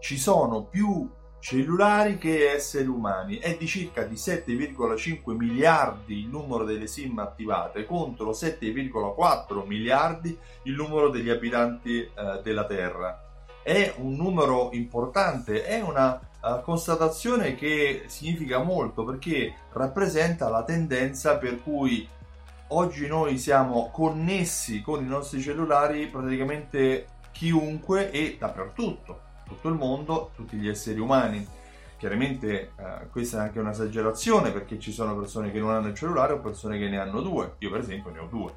Ci sono più cellulari che esseri umani. È di circa di 7,5 miliardi il numero delle SIM attivate contro 7,4 miliardi il numero degli abitanti eh, della Terra. È un numero importante, è una uh, constatazione che significa molto perché rappresenta la tendenza per cui oggi noi siamo connessi con i nostri cellulari praticamente chiunque e dappertutto, tutto il mondo, tutti gli esseri umani. Chiaramente eh, questa è anche un'esagerazione perché ci sono persone che non hanno il cellulare o persone che ne hanno due, io per esempio ne ho due.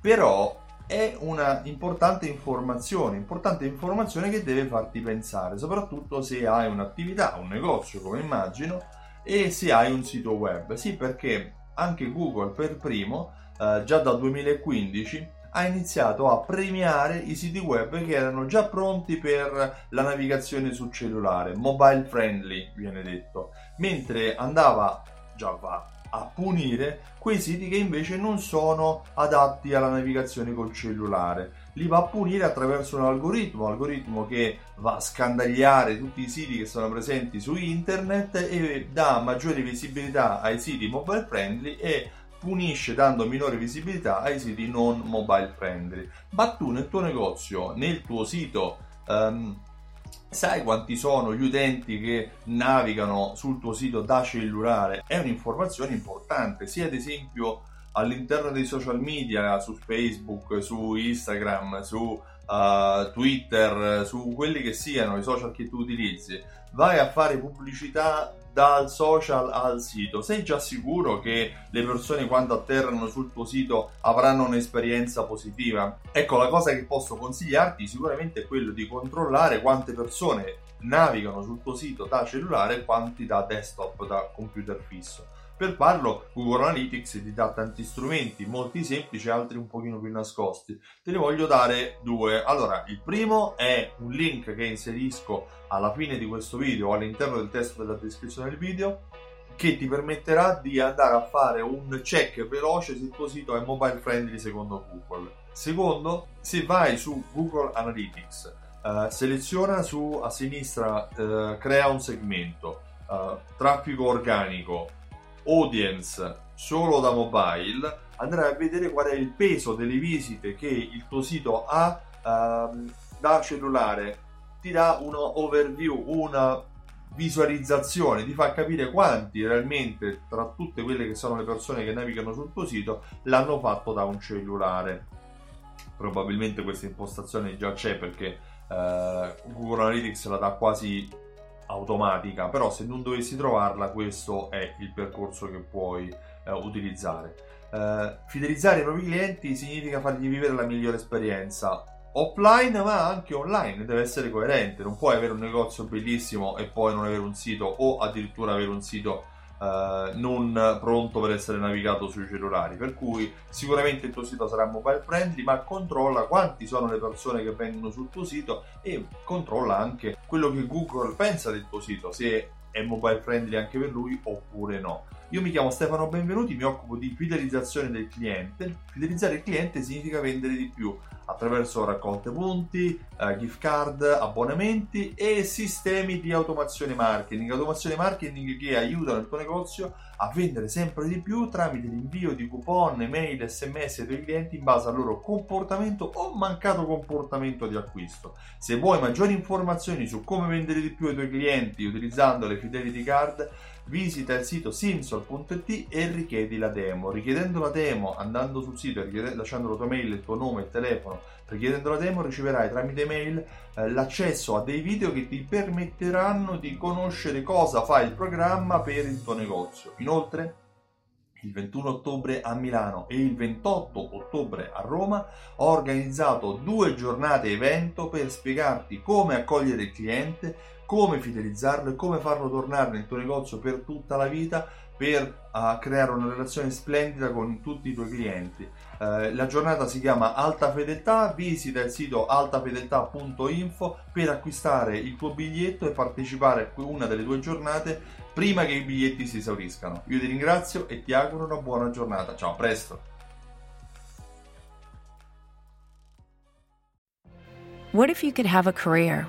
Però è una importante informazione, importante informazione che deve farti pensare, soprattutto se hai un'attività, un negozio come immagino, e se hai un sito web. Sì, perché anche Google per primo, eh, già dal 2015, ha iniziato a premiare i siti web che erano già pronti per la navigazione sul cellulare, mobile friendly viene detto, mentre andava, già va, a punire quei siti che invece non sono adatti alla navigazione col cellulare. Li va a punire attraverso un algoritmo, algoritmo che va a scandagliare tutti i siti che sono presenti su internet e dà maggiore visibilità ai siti mobile friendly e punisce dando minore visibilità ai siti non mobile friendly. Ma tu nel tuo negozio, nel tuo sito, um, Sai quanti sono gli utenti che navigano sul tuo sito da cellulare? È un'informazione importante, sia ad esempio all'interno dei social media, su Facebook, su Instagram, su uh, Twitter, su quelli che siano i social che tu utilizzi. Vai a fare pubblicità dal social al sito, sei già sicuro che le persone quando atterrano sul tuo sito avranno un'esperienza positiva? Ecco, la cosa che posso consigliarti sicuramente è quello di controllare quante persone navigano sul tuo sito da cellulare e quanti da desktop, da computer fisso. Per farlo Google Analytics ti dà tanti strumenti, molti semplici, altri un pochino più nascosti. Te ne voglio dare due. Allora, il primo è un link che inserisco alla fine di questo video all'interno del testo della descrizione del video che ti permetterà di andare a fare un check veloce se il tuo sito è mobile friendly secondo Google. Secondo, se vai su Google Analytics, uh, seleziona su a sinistra, uh, crea un segmento, uh, traffico organico, audience solo da mobile, andrai a vedere qual è il peso delle visite che il tuo sito ha uh, da cellulare. Ti dà un overview, una visualizzazione, ti fa capire quanti realmente tra tutte quelle che sono le persone che navigano sul tuo sito l'hanno fatto da un cellulare. Probabilmente questa impostazione già c'è perché uh, Google Analytics la dà quasi automatica, però se non dovessi trovarla questo è il percorso che puoi eh, utilizzare. Eh, fidelizzare i propri clienti significa fargli vivere la migliore esperienza offline ma anche online, deve essere coerente, non puoi avere un negozio bellissimo e poi non avere un sito o addirittura avere un sito Uh, non pronto per essere navigato sui cellulari. Per cui sicuramente il tuo sito sarà mobile friendly, ma controlla quanti sono le persone che vengono sul tuo sito e controlla anche quello che Google pensa del tuo sito, se è mobile friendly anche per lui oppure no. Io mi chiamo Stefano Benvenuti, mi occupo di fidelizzazione del cliente. Fidelizzare il cliente significa vendere di più attraverso raccolte punti, eh, gift card, abbonamenti e sistemi di automazione marketing. Automazione marketing che aiutano il tuo negozio a vendere sempre di più tramite l'invio di coupon, email, sms ai tuoi clienti in base al loro comportamento o mancato comportamento di acquisto. Se vuoi maggiori informazioni su come vendere di più ai tuoi clienti utilizzando le Fidelity Card, visita il sito simsol.it e richiedi la demo. Richiedendo la demo, andando sul sito e lasciando la tua mail, il tuo nome, il telefono, richiedendo la demo riceverai tramite mail eh, l'accesso a dei video che ti permetteranno di conoscere cosa fa il programma per il tuo negozio. Inoltre, il 21 ottobre a Milano e il 28 ottobre a Roma, ho organizzato due giornate evento per spiegarti come accogliere il cliente, come fidelizzarlo e come farlo tornare nel tuo negozio per tutta la vita per uh, creare una relazione splendida con tutti i tuoi clienti. Uh, la giornata si chiama Alta Fedeltà, visita il sito altafedeltà.info per acquistare il tuo biglietto e partecipare a una delle due giornate prima che i biglietti si esauriscano. Io ti ringrazio e ti auguro una buona giornata. Ciao, a presto! What if you could have a career